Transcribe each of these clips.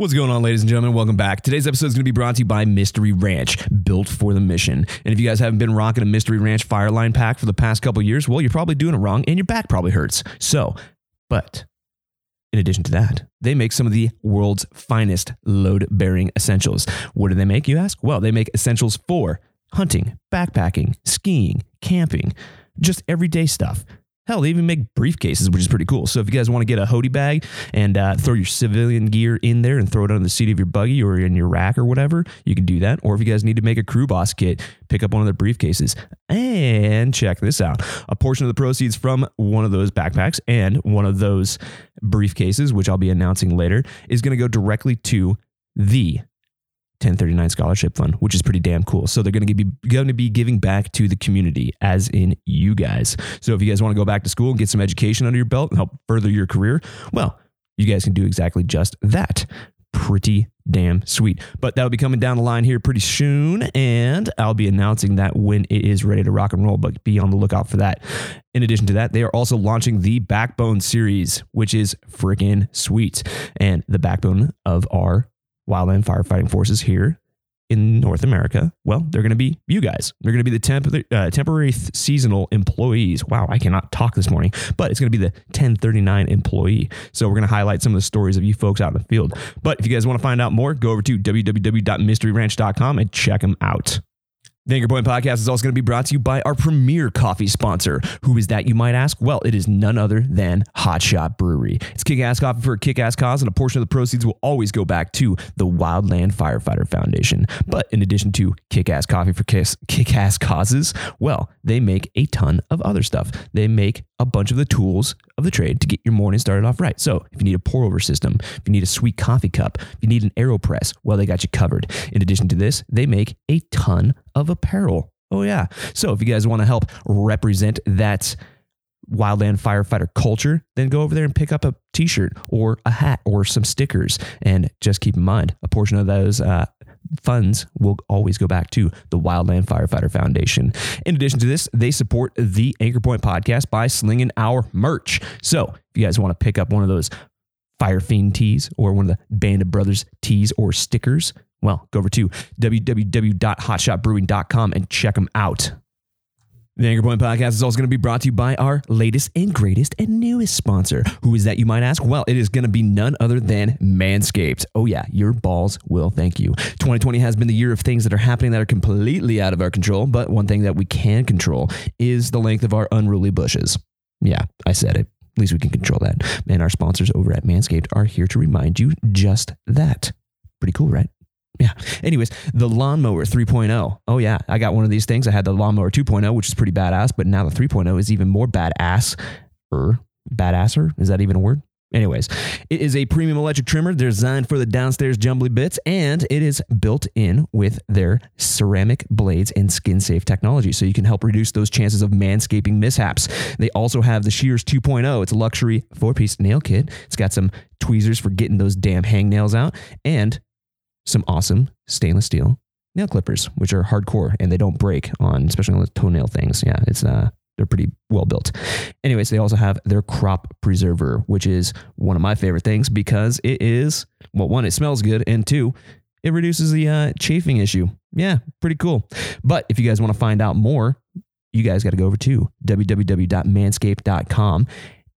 What's going on, ladies and gentlemen? Welcome back. Today's episode is going to be brought to you by Mystery Ranch, built for the mission. And if you guys haven't been rocking a Mystery Ranch Fireline pack for the past couple years, well, you're probably doing it wrong and your back probably hurts. So, but in addition to that, they make some of the world's finest load bearing essentials. What do they make, you ask? Well, they make essentials for hunting, backpacking, skiing, camping, just everyday stuff. Hell, they even make briefcases, which is pretty cool. So if you guys want to get a hoodie bag and uh, throw your civilian gear in there and throw it under the seat of your buggy or in your rack or whatever, you can do that. Or if you guys need to make a crew boss kit, pick up one of their briefcases. And check this out a portion of the proceeds from one of those backpacks and one of those briefcases, which I'll be announcing later, is going to go directly to the 1039 scholarship fund which is pretty damn cool. So they're going to be going to be giving back to the community as in you guys. So if you guys want to go back to school and get some education under your belt and help further your career well you guys can do exactly just that. Pretty damn sweet. But that'll be coming down the line here pretty soon and i'll be announcing that when it is ready to rock and roll but be on the lookout for that. In addition to that they are also launching the backbone series which is freaking sweet. And the backbone of our wildland firefighting forces here in North America, well, they're going to be you guys. They're going to be the temp- uh, temporary th- seasonal employees. Wow, I cannot talk this morning, but it's going to be the 1039 employee. So we're going to highlight some of the stories of you folks out in the field. But if you guys want to find out more, go over to www.mysteryranch.com and check them out. The Point Podcast is also going to be brought to you by our premier coffee sponsor. Who is that, you might ask? Well, it is none other than Hot Shot Brewery. It's kick ass coffee for a kick ass cause, and a portion of the proceeds will always go back to the Wildland Firefighter Foundation. But in addition to kick ass coffee for kick ass causes, well, they make a ton of other stuff. They make a bunch of the tools of the trade to get your morning started off right. So if you need a pour over system, if you need a sweet coffee cup, if you need an AeroPress, well, they got you covered. In addition to this, they make a ton of apparel. Oh, yeah. So if you guys want to help represent that wildland firefighter culture, then go over there and pick up a t shirt or a hat or some stickers. And just keep in mind, a portion of those uh, funds will always go back to the Wildland Firefighter Foundation. In addition to this, they support the Anchor Point podcast by slinging our merch. So if you guys want to pick up one of those Fire Fiend tees or one of the Band of Brothers tees or stickers, well, go over to www.hotshotbrewing.com and check them out. The Anchor Point Podcast is also going to be brought to you by our latest and greatest and newest sponsor. Who is that, you might ask? Well, it is going to be none other than Manscaped. Oh, yeah, your balls will thank you. 2020 has been the year of things that are happening that are completely out of our control, but one thing that we can control is the length of our unruly bushes. Yeah, I said it. At least we can control that. And our sponsors over at Manscaped are here to remind you just that. Pretty cool, right? Yeah. Anyways, the lawnmower 3.0. Oh, yeah. I got one of these things. I had the lawnmower 2.0, which is pretty badass, but now the 3.0 is even more badass. Er, badasser? Is that even a word? Anyways, it is a premium electric trimmer designed for the downstairs jumbly bits, and it is built in with their ceramic blades and skin safe technology, so you can help reduce those chances of manscaping mishaps. They also have the Shears 2.0. It's a luxury four piece nail kit. It's got some tweezers for getting those damn hangnails out, and some awesome stainless steel nail clippers, which are hardcore and they don't break on, especially on the toenail things. Yeah, it's uh, they're pretty well built. Anyways, they also have their crop preserver, which is one of my favorite things because it is well, one, it smells good, and two, it reduces the uh, chafing issue. Yeah, pretty cool. But if you guys want to find out more, you guys got to go over to www.manscaped.com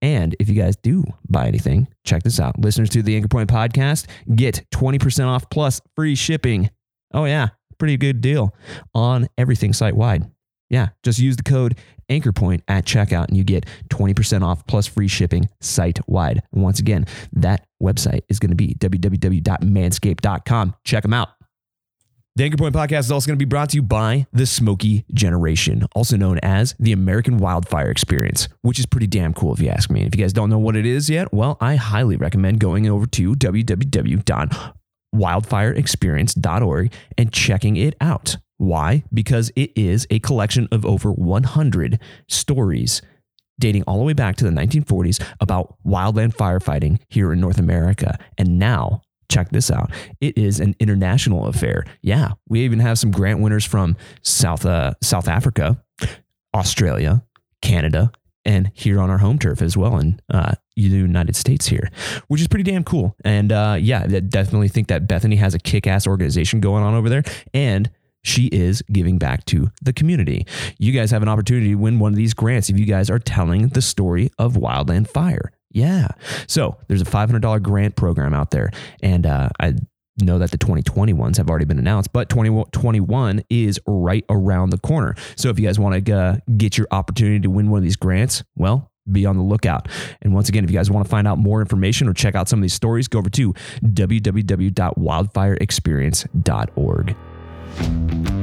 and if you guys do buy anything, check this out. Listeners to the Anchor Point podcast get 20% off plus free shipping. Oh, yeah, pretty good deal on everything site wide. Yeah, just use the code AnchorPoint at checkout and you get 20% off plus free shipping site wide. Once again, that website is going to be www.manscaped.com. Check them out. The Anchor Point podcast is also going to be brought to you by the Smokey Generation, also known as the American Wildfire Experience, which is pretty damn cool if you ask me. If you guys don't know what it is yet, well, I highly recommend going over to www.wildfireexperience.org and checking it out. Why? Because it is a collection of over 100 stories dating all the way back to the 1940s about wildland firefighting here in North America. And now check this out. It is an international affair. Yeah, we even have some grant winners from South uh, South Africa, Australia, Canada, and here on our home turf as well in uh, the United States here, which is pretty damn cool. And uh, yeah, I definitely think that Bethany has a kick ass organization going on over there. And she is giving back to the community. You guys have an opportunity to win one of these grants if you guys are telling the story of Wildland Fire. Yeah. So there's a $500 grant program out there. And uh, I know that the 2020 ones have already been announced, but 2021 is right around the corner. So if you guys want to uh, get your opportunity to win one of these grants, well, be on the lookout. And once again, if you guys want to find out more information or check out some of these stories, go over to www.wildfireexperience.org.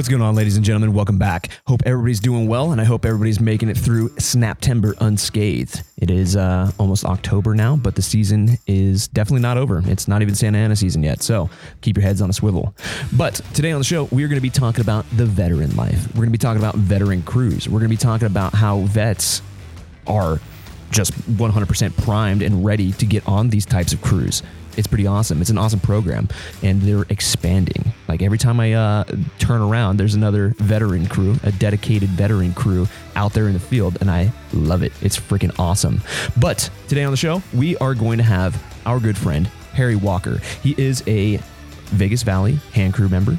What's going on, ladies and gentlemen? Welcome back. Hope everybody's doing well, and I hope everybody's making it through Snaptember unscathed. It is uh, almost October now, but the season is definitely not over. It's not even Santa Ana season yet, so keep your heads on a swivel. But today on the show, we are going to be talking about the veteran life. We're going to be talking about veteran crews. We're going to be talking about how vets are just 100% primed and ready to get on these types of crews it's pretty awesome. It's an awesome program, and they're expanding. Like every time I uh, turn around, there's another veteran crew, a dedicated veteran crew out there in the field, and I love it. It's freaking awesome. But today on the show, we are going to have our good friend Harry Walker. He is a Vegas Valley hand crew member,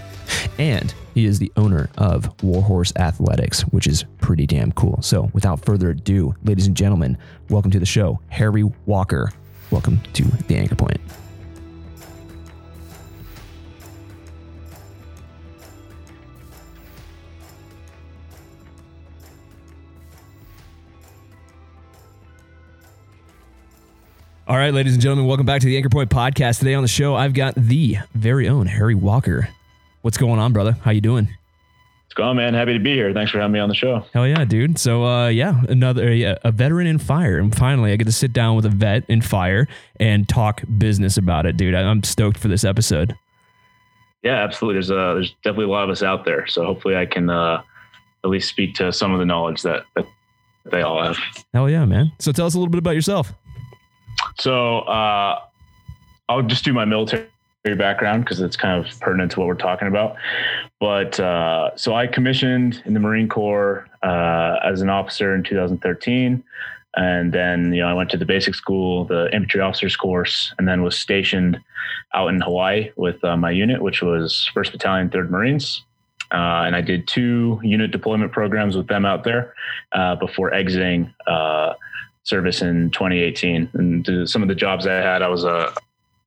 and he is the owner of Warhorse Athletics, which is pretty damn cool. So, without further ado, ladies and gentlemen, welcome to the show, Harry Walker. Welcome to the Anchor Point. All right, ladies and gentlemen, welcome back to the Anchor Point podcast. Today on the show, I've got the very own Harry Walker. What's going on, brother? How you doing? What's going on, man? Happy to be here. Thanks for having me on the show. Hell yeah, dude. So, uh, yeah, another yeah, a veteran in fire, and finally, I get to sit down with a vet in fire and talk business about it, dude. I'm stoked for this episode. Yeah, absolutely. There's uh, there's definitely a lot of us out there, so hopefully, I can uh, at least speak to some of the knowledge that that they all have. Hell yeah, man. So, tell us a little bit about yourself. So uh, I'll just do my military background because it's kind of pertinent to what we're talking about. But uh, so I commissioned in the Marine Corps uh, as an officer in 2013. And then, you know, I went to the basic school, the infantry officers course, and then was stationed out in Hawaii with uh, my unit, which was 1st Battalion, 3rd Marines. Uh, and I did two unit deployment programs with them out there uh, before exiting uh, service in 2018. And some of the jobs I had, I was a,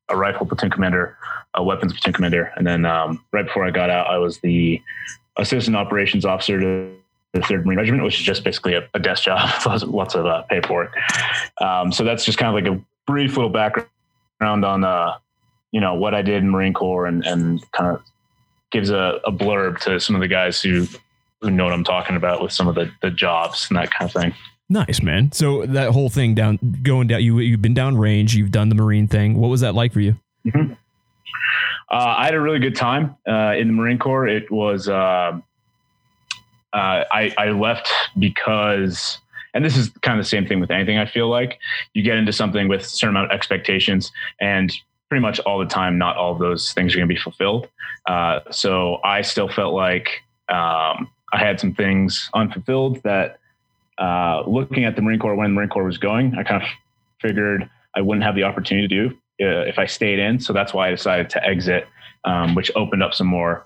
a rifle platoon commander, a weapons platoon commander. And then um, right before I got out, I was the assistant operations officer to the Third Marine Regiment, which is just basically a, a desk job, lots of uh, paperwork. Um, so that's just kind of like a brief little background on, uh, you know, what I did in Marine Corps and, and kind of gives a, a blurb to some of the guys who, who know what I'm talking about with some of the, the jobs and that kind of thing. Nice, man. So that whole thing down, going down, you you've been down range, you've done the Marine thing. What was that like for you? Mm-hmm. Uh, I had a really good time uh, in the Marine Corps. It was uh, uh, I, I left because, and this is kind of the same thing with anything. I feel like you get into something with a certain amount of expectations, and pretty much all the time, not all of those things are going to be fulfilled. Uh, so I still felt like um, I had some things unfulfilled that uh, looking at the Marine Corps when the Marine Corps was going, I kind of figured I wouldn't have the opportunity to do uh, if I stayed in. So that's why I decided to exit, um, which opened up some more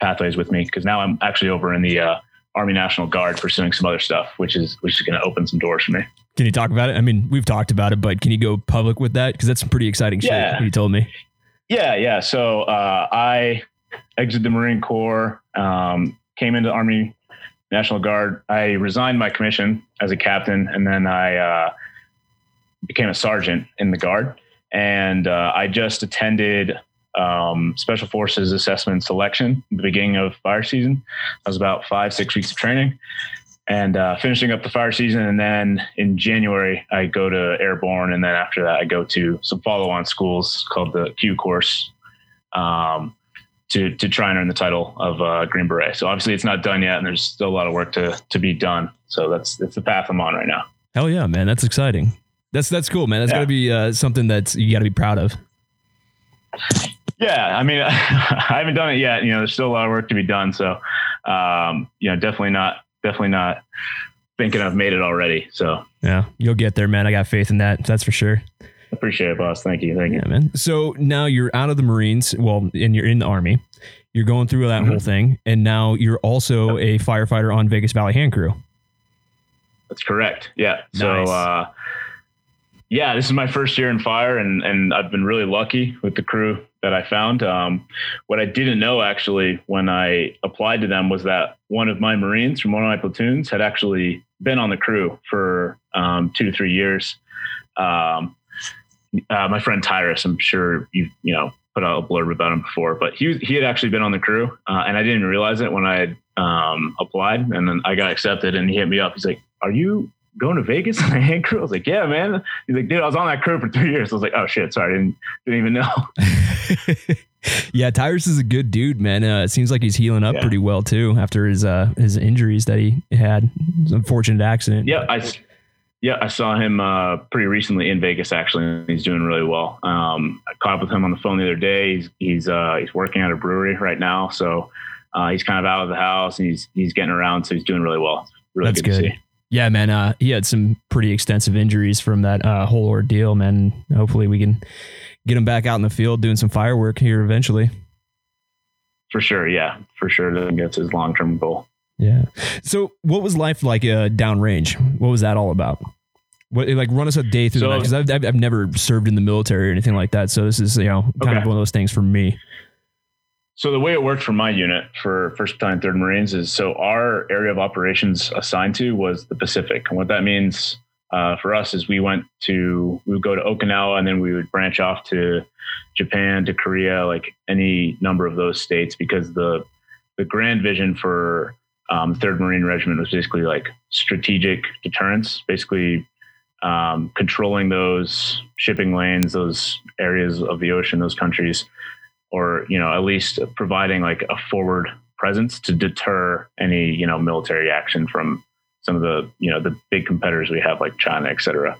pathways with me because now I'm actually over in the uh, Army National Guard pursuing some other stuff, which is which is going to open some doors for me. Can you talk about it? I mean, we've talked about it, but can you go public with that? Because that's some pretty exciting yeah. shit. You told me. Yeah, yeah. So uh, I exited the Marine Corps, um, came into Army National Guard. I resigned my commission as a captain, and then I uh, became a sergeant in the Guard. And uh, I just attended um, Special Forces Assessment Selection the beginning of fire season. That was about five, six weeks of training and uh, finishing up the fire season. And then in January, I go to Airborne. And then after that, I go to some follow on schools called the Q course um, to, to try and earn the title of uh, Green Beret. So obviously, it's not done yet, and there's still a lot of work to, to be done. So that's, that's the path I'm on right now. Hell yeah, man. That's exciting. That's, that's cool, man. That's yeah. got to be uh, something that you got to be proud of. Yeah, I mean, I haven't done it yet. You know, there's still a lot of work to be done. So, um, you know, definitely not definitely not thinking I've made it already. So yeah, you'll get there, man. I got faith in that. That's for sure. Appreciate it, boss. Thank you. Thank you. Man. So now you're out of the Marines. Well, and you're in the Army. You're going through that mm-hmm. whole thing, and now you're also a firefighter on Vegas Valley Hand Crew. That's correct. Yeah. Nice. So, uh, yeah, this is my first year in fire, and and I've been really lucky with the crew that I found. Um, what I didn't know actually when I applied to them was that one of my Marines from one of my platoons had actually been on the crew for um, two to three years. Um, uh, my friend Tyrus, I'm sure you you know put out a blurb about him before, but he he had actually been on the crew, uh, and I didn't realize it when I um, applied, and then I got accepted, and he hit me up. He's like, "Are you going to Vegas on a hand crew? I was like, yeah, man. He's like, dude, I was on that crew for three years. I was like, oh shit, sorry, didn't didn't even know. yeah, Tyrus is a good dude, man. Uh, it seems like he's healing up yeah. pretty well too after his uh, his injuries that he had. unfortunate accident. Yeah, I yeah I saw him uh, pretty recently in Vegas actually. He's doing really well. Um, I caught up with him on the phone the other day. He's he's uh, he's working at a brewery right now, so. Uh, he's kind of out of the house and he's he's getting around, so he's doing really well. Really That's good, good. Yeah, man. Uh, he had some pretty extensive injuries from that uh, whole ordeal, man. Hopefully, we can get him back out in the field doing some firework here eventually. For sure, yeah, for sure. That gets his long term goal. Yeah. So, what was life like uh, downrange? What was that all about? What like run us a day through so, that because I've, I've, I've never served in the military or anything like that. So this is you know kind okay. of one of those things for me. So the way it worked for my unit for First Battalion, Third Marines is so our area of operations assigned to was the Pacific, and what that means uh, for us is we went to we would go to Okinawa and then we would branch off to Japan, to Korea, like any number of those states, because the the grand vision for um, Third Marine Regiment was basically like strategic deterrence, basically um, controlling those shipping lanes, those areas of the ocean, those countries or you know at least providing like a forward presence to deter any you know military action from some of the you know the big competitors we have like China, et cetera.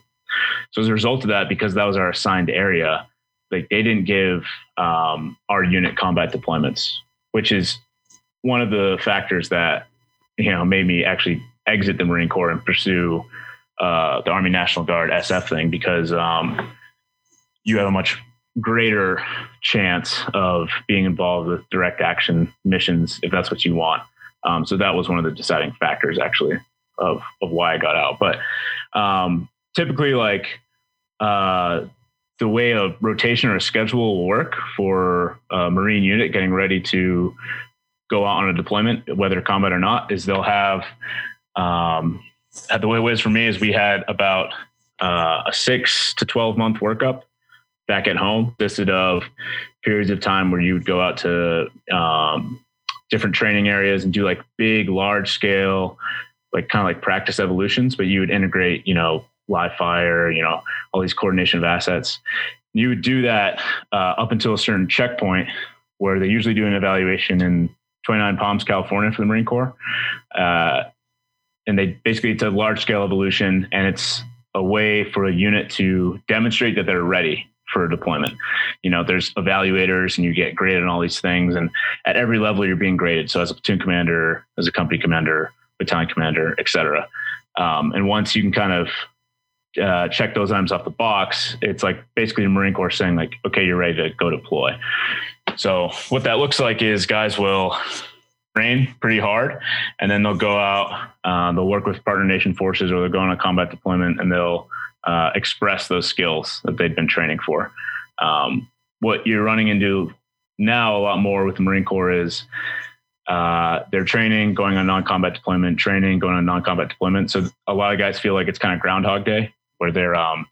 So as a result of that, because that was our assigned area, like they didn't give um, our unit combat deployments, which is one of the factors that you know made me actually exit the Marine Corps and pursue uh, the Army National Guard SF thing because um, you have a much greater chance of being involved with direct action missions if that's what you want. Um, so that was one of the deciding factors actually of, of why I got out. But um, typically like uh, the way a rotation or a schedule will work for a Marine unit getting ready to go out on a deployment, whether combat or not, is they'll have um, the way it was for me is we had about uh, a six to 12 month workup back at home consisted of periods of time where you would go out to um, different training areas and do like big, large scale, like kind of like practice evolutions, but you would integrate, you know, live fire, you know, all these coordination of assets. You would do that uh, up until a certain checkpoint where they usually do an evaluation in 29 Palms, California for the Marine Corps. Uh, and they basically, it's a large scale evolution and it's a way for a unit to demonstrate that they're ready for deployment. You know, there's evaluators and you get graded on all these things. And at every level, you're being graded. So as a platoon commander, as a company commander, battalion commander, et cetera. Um, and once you can kind of uh, check those items off the box, it's like basically the Marine Corps saying like, okay, you're ready to go deploy. So what that looks like is guys will train pretty hard and then they'll go out, uh, they'll work with partner nation forces or they'll go on a combat deployment and they'll uh, express those skills that they've been training for. Um, what you're running into now a lot more with the Marine Corps is uh, they're training, going on non-combat deployment, training, going on non-combat deployment. So a lot of guys feel like it's kind of Groundhog Day, where they're um,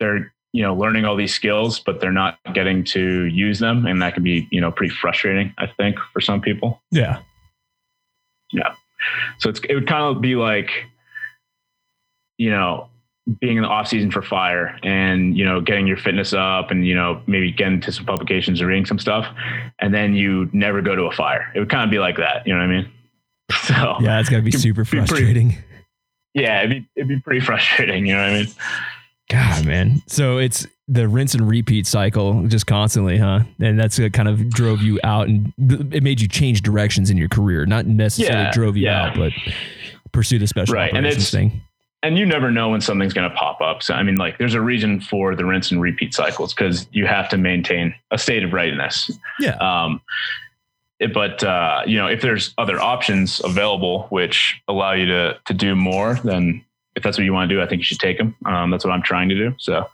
they're you know learning all these skills, but they're not getting to use them, and that can be you know pretty frustrating. I think for some people. Yeah. Yeah. So it's it would kind of be like, you know, being in the off season for fire and you know getting your fitness up and you know maybe getting to some publications or reading some stuff and then you never go to a fire it would kind of be like that you know what i mean so yeah it's got to be super be pretty- frustrating yeah it'd be, it'd be pretty frustrating you know what i mean god man. So it's the rinse and repeat cycle just constantly huh? And that's what kind of drove you out and it made you change directions in your career not necessarily Yeah, drove you yeah. out but pursue the special Right, and it's- thing. and you never know when something's going to pop up so i mean like there's a reason for the rinse and repeat cycles because you have to maintain a state of readiness. Yeah. Um, but uh, you know, if there's other options available which allow you to to do more, then if that's what you want to do, I think you should take them. Um, that's what I'm trying to do. So,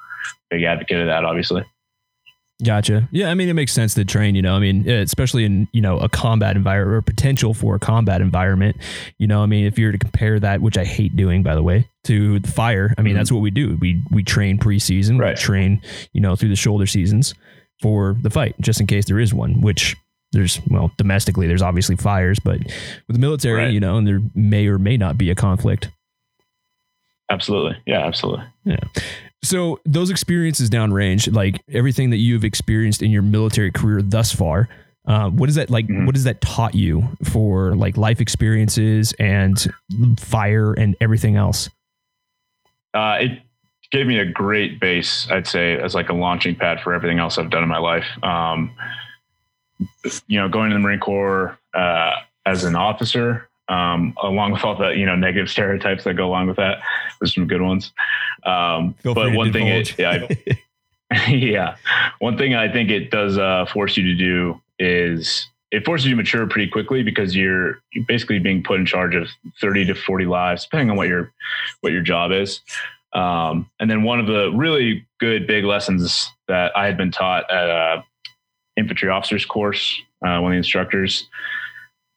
big advocate of that, obviously. Gotcha. Yeah, I mean, it makes sense to train. You know, I mean, especially in you know a combat environment or potential for a combat environment. You know, I mean, if you were to compare that, which I hate doing, by the way, to the fire. I mean, Mhm. that's what we do. We we train preseason. Right. We train, you know, through the shoulder seasons for the fight, just in case there is one. Which there's well, domestically, there's obviously fires, but with the military, Right. you know, and there may or may not be a conflict. Absolutely, yeah, absolutely. Yeah. So those experiences downrange, like everything that you've experienced in your military career thus far, uh, what is that like? Mhm. What has that taught you for like life experiences and fire and everything else? Uh, it gave me a great base, I'd say, as like a launching pad for everything else I've done in my life. Um, you know, going to the Marine Corps uh, as an officer, um, along with all the you know negative stereotypes that go along with that, there's some good ones. Um, but one thing, it, yeah, I, yeah, one thing I think it does uh, force you to do is it forces you to mature pretty quickly because you're you're basically being put in charge of 30 to 40 lives, depending on what your what your job is. Um, and then one of the really good big lessons that I had been taught at a infantry officers course, uh, one of the instructors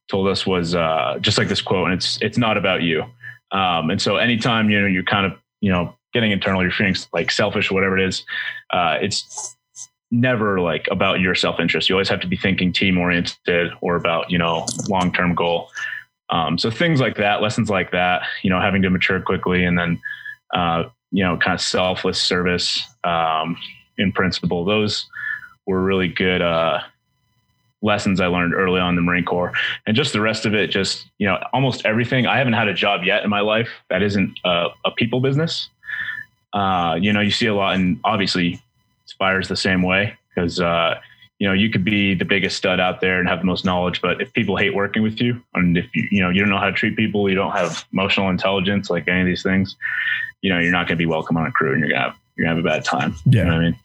told us was uh, just like this quote, and it's it's not about you. Um, and so anytime you know you're kind of you know getting internal, you're feeling like selfish or whatever it is, uh, it's never like about your self interest. You always have to be thinking team oriented or about you know long term goal. Um, so things like that, lessons like that, you know, having to mature quickly, and then uh, you know, kind of selfless service um, in principle. Those were really good uh, lessons I learned early on in the Marine Corps, and just the rest of it, just you know, almost everything. I haven't had a job yet in my life that isn't a, a people business. Uh, you know, you see a lot, and obviously, Spire's the same way because uh, you know you could be the biggest stud out there and have the most knowledge, but if people hate working with you, and if you you know you don't know how to treat people, you don't have emotional intelligence, like any of these things, you know, you're not going to be welcome on a crew, and you're gonna have you're gonna have a bad time. You know what I mean?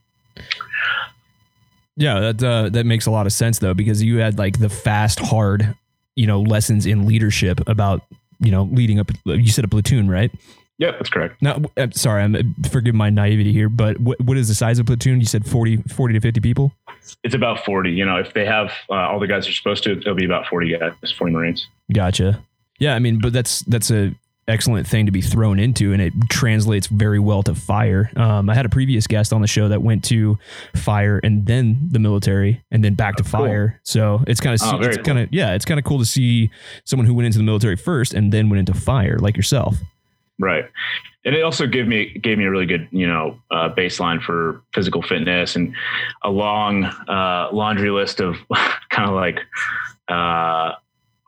Yeah, that uh, that makes a lot of sense though because you had like the fast, hard, you know, lessons in leadership about you know leading up. You said a platoon, right? Yeah, that's correct. Now, I'm sorry, I'm forgive my naivety here, but what what is the size of a platoon? You said 40, 40 to fifty people. It's about 40. You know, if they have uh, all the guys are supposed to, it'll be about 40 guys, 40 Marines. Gotcha. Yeah, I mean, but that's that's a excellent thing to be thrown into, and it translates very well to fire. Um, I had a previous guest on the show that went to fire and then the military and then back to cool. fire. So it's kind of Oh, it's kind of yeah, it's kind of cool to see someone who went into the military first and then went into fire like yourself. Right. And it also gave me gave me a really good, you know, uh, baseline for physical fitness and a long uh, laundry list of kind of like uh,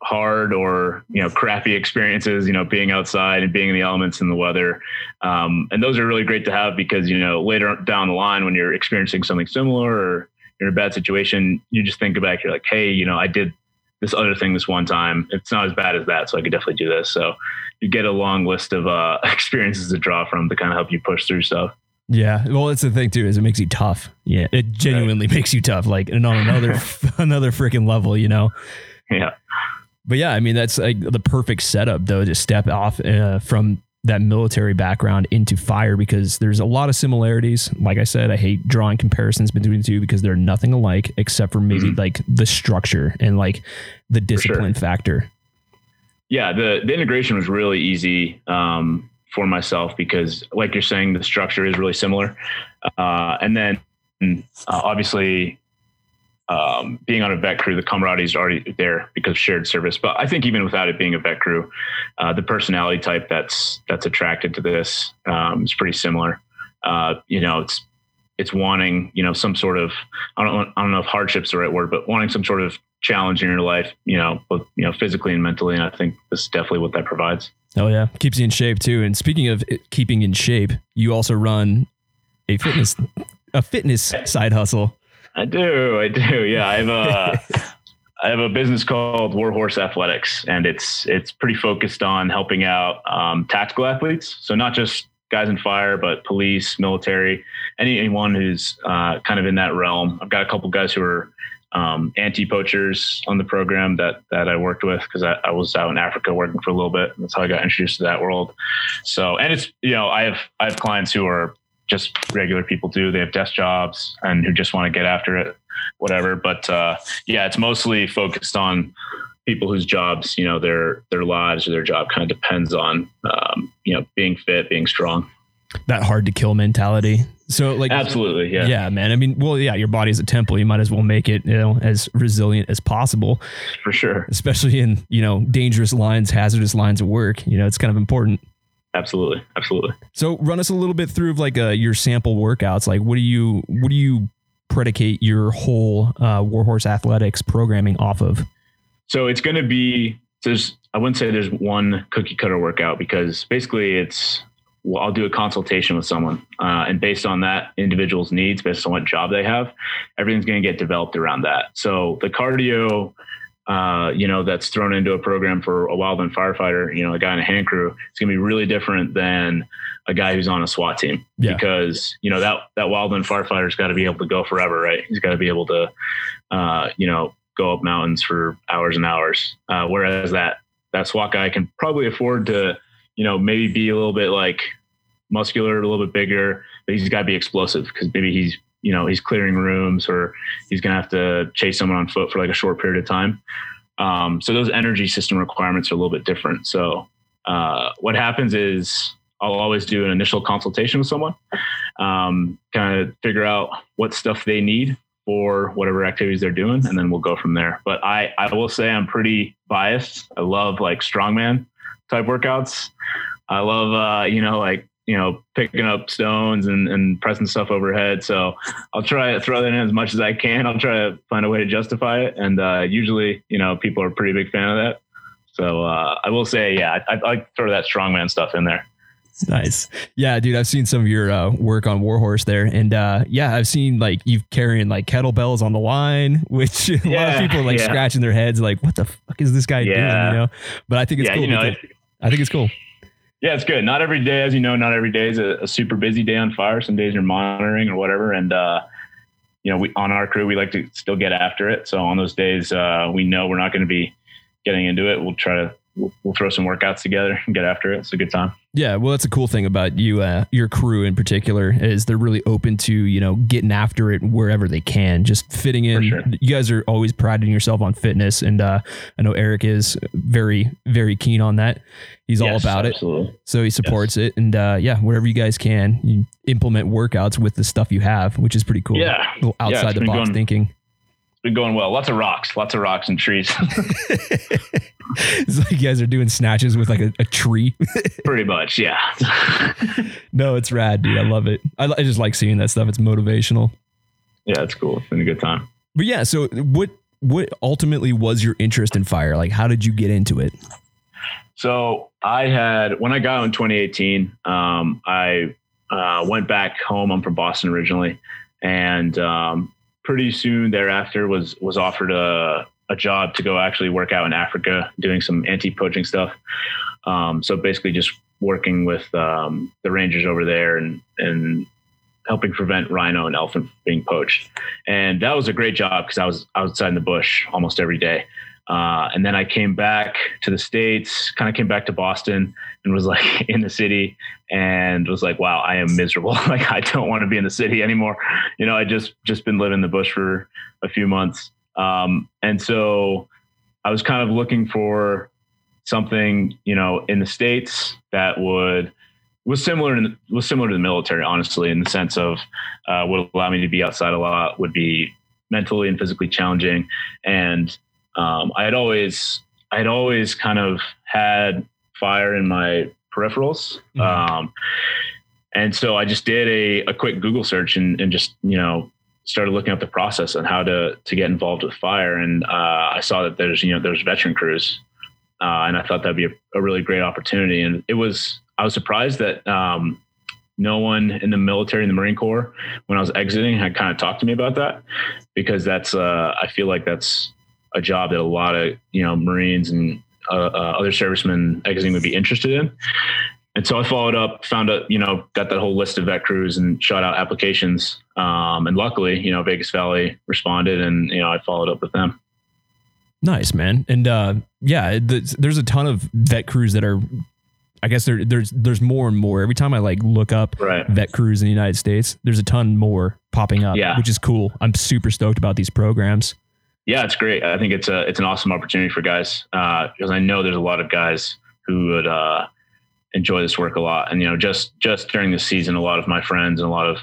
hard or you know crappy experiences. You know, being outside and being in the elements and the weather, um, and those are really great to have because you know later down the line when you're experiencing something similar or you're in a bad situation, you just think back. You're like, hey, you know, I did this other thing this one time. It's not as bad as that, so I could definitely do this. So you get a long list of uh, experiences to draw from to kind of help you push through stuff. Yeah, well, that's the thing too is it makes you tough. Yeah, it genuinely makes you tough, like and on another another freaking level, you know. Yeah. But yeah, I mean that's like the perfect setup though to step off uh, from that military background into fire because there's a lot of similarities. Like I said, I hate drawing comparisons between the two because they're nothing alike except for maybe Mhm. like the structure and like the sure. discipline factor. yeah the the integration was really easy um, for myself because like you're saying the structure is really similar uh, and then uh, obviously um, being on a vet crew the camaraderie is already there because shared service but i think even without it being a vet crew uh, the personality type that's that's attracted to this um, is pretty similar uh, you know it's it's wanting you know some sort of I don't I don't know if hardship's the right word, but wanting some sort of challenge in your life, you know, both you know physically and mentally. And I think this is definitely what that provides. Oh yeah, keeps you in shape too. And speaking of keeping in shape, you also run a fitness a fitness side hustle. I do, I do. Yeah, I have a I have a business called Warhorse Athletics, and it's it's pretty focused on helping out um, tactical athletes. So not just guys in fire, but police, military, any, anyone who's uh, kind of in that realm. I've got a couple guys who are um, anti-poachers on the program that that I worked with because I, I was out in Africa working for a little bit. That's how I got introduced to that world. So, and it's you know I have I have clients who are just regular people do. They have desk jobs and who just want to get after it, whatever. But uh, yeah, it's mostly focused on people whose jobs, you know, their their lives or their job kind of depends on, um, you know, being fit, being strong. That hard to kill mentality. So like Absolutely, yeah, yeah, man. I mean, well, yeah, your body's a temple. You might as well make it, you know, as resilient as possible, for sure, especially in, you know, dangerous lines, hazardous lines of work. You know, it's kind of important. Absolutely, absolutely. So run us a little bit through of like uh, your sample workouts. Like what do you what do you predicate your whole uh, Warhorse Athletics programming off of? So it's going to be there's I wouldn't say there's one cookie cutter workout because basically it's well, I'll do a consultation with someone, uh, and based on that individual's needs, based on what job they have, everything's going to get developed around that. So the cardio, uh, you know, that's thrown into a program for a wildland firefighter, you know, a guy in a hand crew, it's going to be really different than a guy who's on a SWAT team Yeah. because you know that that wildland firefighter's got to be able to go forever, right? He's got to be able to, uh, you know, go up mountains for hours and hours. Uh, whereas that that SWAT guy can probably afford to, you know, maybe be a little bit like muscular, a little bit bigger, but he's got to be explosive because maybe he's you know he's clearing rooms or he's gonna have to chase someone on foot for like a short period of time. Um, so those energy system requirements are a little bit different. So uh, what happens is I'll always do an initial consultation with someone, um, kind of figure out what stuff they need for whatever activities they're doing, and then we'll go from there. But I, I will say I'm pretty biased. I love like strongman type workouts. I love, uh, you know, like, you know, picking up stones and, and pressing stuff overhead. So I'll try to throw that in as much as I can. I'll try to find a way to justify it. And uh, usually, you know, people are a pretty big fan of that. So uh, I will say, yeah, I, I like throw that strongman stuff in there. Nice. Yeah, dude, I've seen some of your uh, work on Warhorse there. And uh, yeah, I've seen like you've carrying like kettlebells on the line, which a lot of Yeah, people like yeah. scratching their heads like, what the fuck is this guy doing? Yeah. You know? But I think it's yeah, cool. you know, it, I think it's cool. Yeah, it's good. Not every day, as you know, not every day is a, a super busy day on fire. Some days you're monitoring or whatever. And, uh, you know, we on our crew, we like to still get after it. So on those days, uh, we know we're not going to be getting into it. We'll try to, we'll, we'll throw some workouts together and get after it. It's a good time. Yeah, well, that's a cool thing about you, uh, your crew in particular, is they're really open to you know getting after it wherever they can, just fitting in. sure. You guys are always priding yourself on fitness, and uh, I know Eric is very, very keen on that. He's all Yes, about it, so he supports it, and uh, yeah, wherever you guys can, you implement workouts with the stuff you have, which is pretty cool. Yeah. Little Yeah, outside the box going- thinking. Been going well. Lots of rocks, lots of rocks and trees. it's like you guys are doing snatches with like a, a tree. Pretty much. Yeah. no, it's rad, dude. I love it. I, I just like seeing that stuff. It's motivational. yeah, it's cool. It's been a good time. But yeah, so what what ultimately was your interest in fire? Like how did you get into it? So I had when I got out in 2018, um, I uh, went back home. I'm from Boston originally, and um, pretty soon thereafter was was offered a a job to go actually work out in Africa, doing some anti poaching stuff. Um, so basically, just working with um, the rangers over there and and helping prevent rhino and elephant being poached. And that was a great job because I was outside in the bush almost every day. Uh, and then I came back to the States, kind of came back to Boston and was like in the city and was like, wow, I am miserable. like I don't want to be in the city anymore. You know, I just, just been living in the bush for a few months. Um, and so I was kind of looking for something, you know, in the States that would, was similar to, was similar to the military, honestly, in the sense of uh, would allow me to be outside a lot, would be mentally and physically challenging. And um, I had always, I had always kind of had fire in my peripherals. Mm-hmm. Um, and so I just did a, a quick Google search and, and just, you know, started looking up the process on how to, to get involved with fire. And uh, I saw that there's, you know, there's veteran crews. Uh, and I thought that'd be a, a, really great opportunity. And it was, I was surprised that um, no one in the military in the Marine Corps, when I was exiting, had kind of talked to me about that because that's, uh, I feel like that's a job that a lot of you know Marines and uh, uh, other servicemen exiting would be interested in. And so I followed up, found out, you know, got that whole list of vet crews and shot out applications. Um, and luckily, you know, Vegas Valley responded and, you know, I followed up with them. Nice, man. And, uh, yeah, there's a ton of vet crews that are, I guess there, there's, there's more and more every time I like look up right. vet crews in the United States, there's a ton more popping up, yeah. which is cool. I'm super stoked about these programs. Yeah, it's great. I think it's a it's an awesome opportunity for guys uh, because I know there's a lot of guys who would uh, enjoy this work a lot. And you know, just just during the season, a lot of my friends and a lot of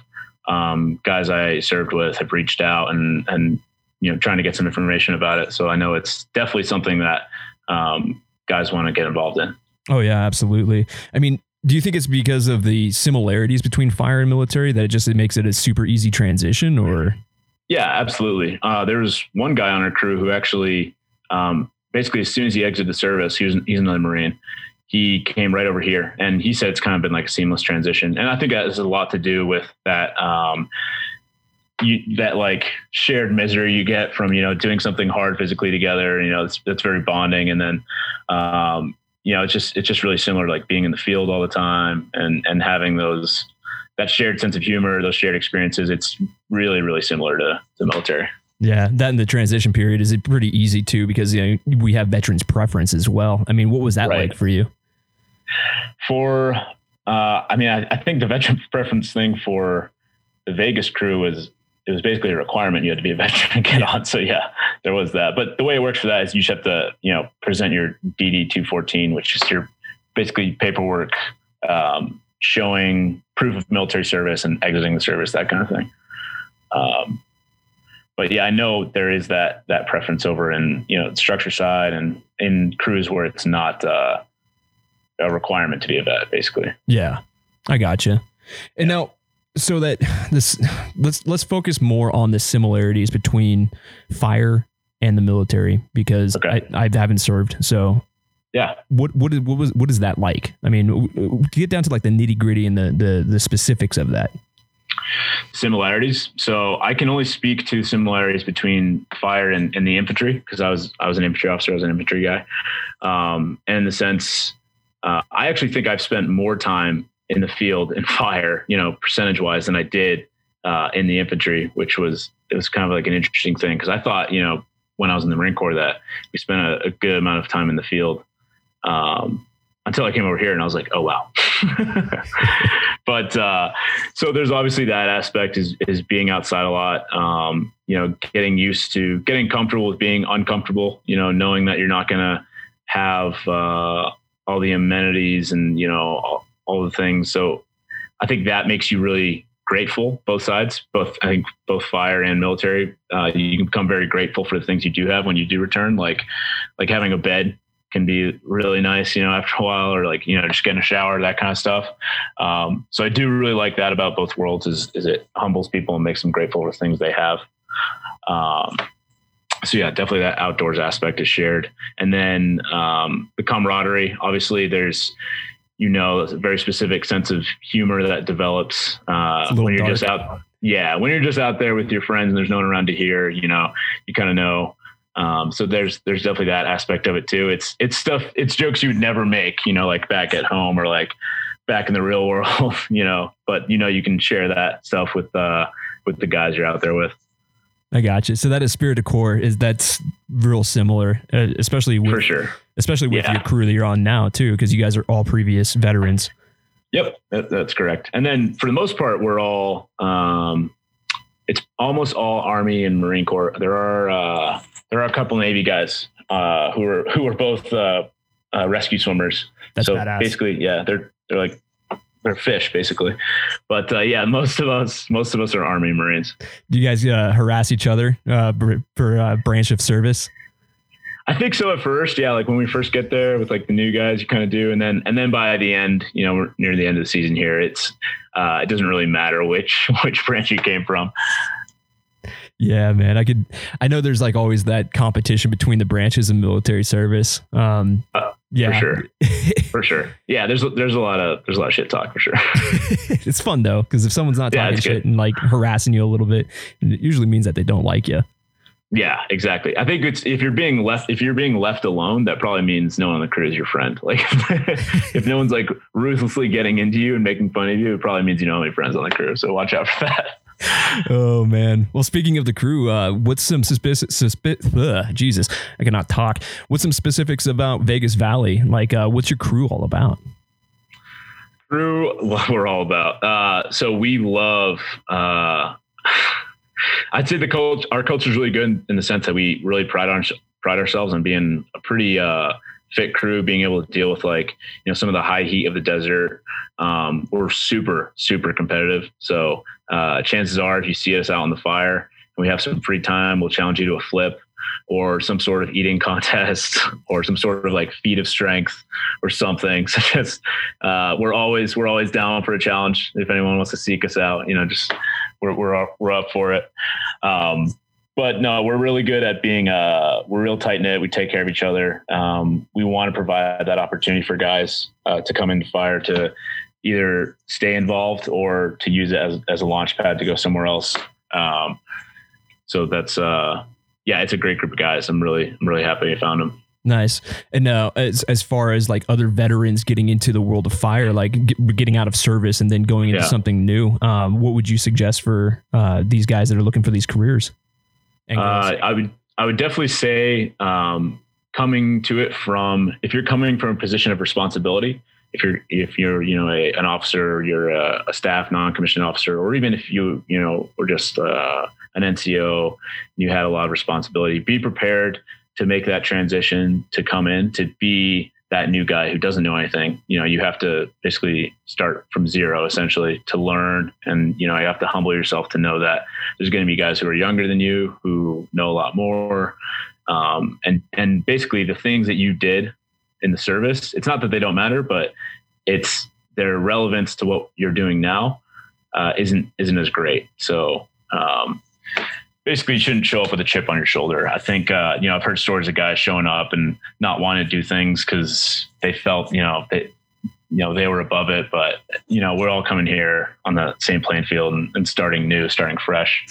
um, guys I served with have reached out and and you know trying to get some information about it. So I know it's definitely something that um, guys want to get involved in. Oh yeah, absolutely. I mean, do you think it's because of the similarities between fire and military that it just it makes it a super easy transition, or? Yeah, absolutely. Uh, there was one guy on our crew who actually, um, basically, as soon as he exited the service, he was he's another Marine. He came right over here, and he said it's kind of been like a seamless transition. And I think that has a lot to do with that. Um, you, that like shared misery you get from you know doing something hard physically together. You know, it's it's very bonding, and then um, you know it's just it's just really similar to like being in the field all the time and and having those that shared sense of humor, those shared experiences, it's really, really similar to the military. Yeah, that in the transition period is it pretty easy too because you know we have veterans preference as well. I mean, what was that right. like for you? For, uh, I mean, I, I, think the veteran preference thing for the Vegas crew was it was basically a requirement you had to be a veteran to get on. So yeah, there was that. But the way it works for that is you just have to you know present your DD two fourteen, which is your basically paperwork um, showing proof of military service and exiting the service, that kind of thing. Um, but yeah, I know there is that that preference over in you know structure side and in crews where it's not uh, a requirement to be a vet, basically. Yeah, I got you. And now, so that this let's let's focus more on the similarities between fire and the military because okay. I, I haven't served, so yeah. What what is, what was what is that like? I mean, get down to like the nitty gritty and the, the the specifics of that. Similarities. So I can only speak to similarities between fire and, and the infantry because I was I was an infantry officer. I was an infantry guy. Um, and in the sense, uh, I actually think I've spent more time in the field in fire, you know, percentage wise, than I did uh, in the infantry, which was it was kind of like an interesting thing because I thought, you know, when I was in the Marine Corps that we spent a, a good amount of time in the field um, until I came over here and I was like, oh wow. but uh, so there's obviously that aspect is is being outside a lot. Um, you know, getting used to getting comfortable with being uncomfortable. You know, knowing that you're not gonna have uh, all the amenities and you know all, all the things. So I think that makes you really grateful both sides both i think both fire and military uh, you can become very grateful for the things you do have when you do return like like having a bed can be really nice, you know, after a while, or like, you know, just getting a shower, that kind of stuff. Um, so I do really like that about both worlds is, is it humbles people and makes them grateful for things they have. Um, so yeah, definitely that outdoors aspect is shared. And then um, the camaraderie, obviously there's, you know, a very specific sense of humor that develops uh, when you're dark. just out. Yeah. When you're just out there with your friends and there's no one around to hear, you know, you kind of know, um, so there's there's definitely that aspect of it too. It's it's stuff it's jokes you would never make, you know, like back at home or like back in the real world, you know. But you know, you can share that stuff with uh with the guys you're out there with. I got you. So that is esprit de corps is that's real similar, uh, especially with for sure. especially with Yeah. your crew that you're on now too, because you guys are all previous veterans. Yep, that, that's correct. And then for the most part, we're all um, it's almost all Army and Marine Corps. There are uh, there are a couple Navy guys uh, who are who are both uh, uh, rescue swimmers. That's so badass. basically, yeah, they're they're like they're fish basically. But uh, yeah, most of us most of us are Army Marines. Do you guys uh, harass each other uh, for, uh, branch of service? I think so at first, yeah. Like when we first get there with like the new guys, you kind of do, and then and then by the end, you know, we're near the end of the season here. It's uh, it doesn't really matter which which branch you came from. Yeah, man. I could. I know there's like always that competition between the branches of military service. Um, Uh, yeah, for sure. For sure, yeah. There's there's a lot of there's a lot of shit talk for sure. it's fun though because if someone's not Yeah, talking shit good. and like harassing you a little bit, it usually means that they don't like you. yeah, exactly. I think it's if you're being left if you're being left alone, that probably means no one on the crew is your friend. Like if no one's like ruthlessly getting into you and making fun of you, it probably means you don't have any friends on the crew. So watch out for that. Oh man. Well, speaking of the crew, uh, what's some suspicious? Suspi- ugh, Jesus, I cannot talk. What's some specifics about Vegas Valley? Like, uh, what's your crew all about? Crew, what we're all about. Uh, so we love. Uh, I'd say the coach, our culture is really good in the sense that we really pride on pride ourselves on being a pretty uh, fit crew, being able to deal with like you know some of the high heat of the desert. Um, we're super super competitive. So uh, chances are, if you see us out on the fire and we have some free time, we'll challenge you to a flip or some sort of eating contest or some sort of like feat of strength or something. So just uh, we're always we're always down for a challenge. If anyone wants to seek us out, you know, just we're we're we're up for it. Um, but no, we're really good at being uh, we're real tight knit. We take care of each other. Um, we want to provide that opportunity for guys uh, to come into fire to either stay involved or to use it as as a launch pad to go somewhere else. Um, so that's uh, yeah, it's a great group of guys. I'm really I'm really happy I found them. Nice. And now, as as far as like other veterans getting into the world of fire, like get, getting out of service and then going into Yeah. something new, um, what would you suggest for uh, these guys that are looking for these careers? Uh, I would I would definitely say um, coming to it from if you're coming from a position of responsibility, if you're if you're you know a, an officer, you're a, a staff non-commissioned officer, or even if you you know or just uh, an NCO, you had a lot of responsibility. Be prepared to make that transition to come in to be that new guy who doesn't know anything. You know, you have to basically start from zero essentially to learn, and you know you have to humble yourself to know that there's going to be guys who are younger than you who know a lot more um, and and basically the things that you did in the service it's not that they don't matter but it's their relevance to what you're doing now uh, isn't isn't as great so um, basically you shouldn't show up with a chip on your shoulder. I think uh, you know i've heard stories of guys showing up and not wanting to do things because they felt you know they you know they were above it. But you know we're all coming here on the same playing field and, and starting new starting fresh.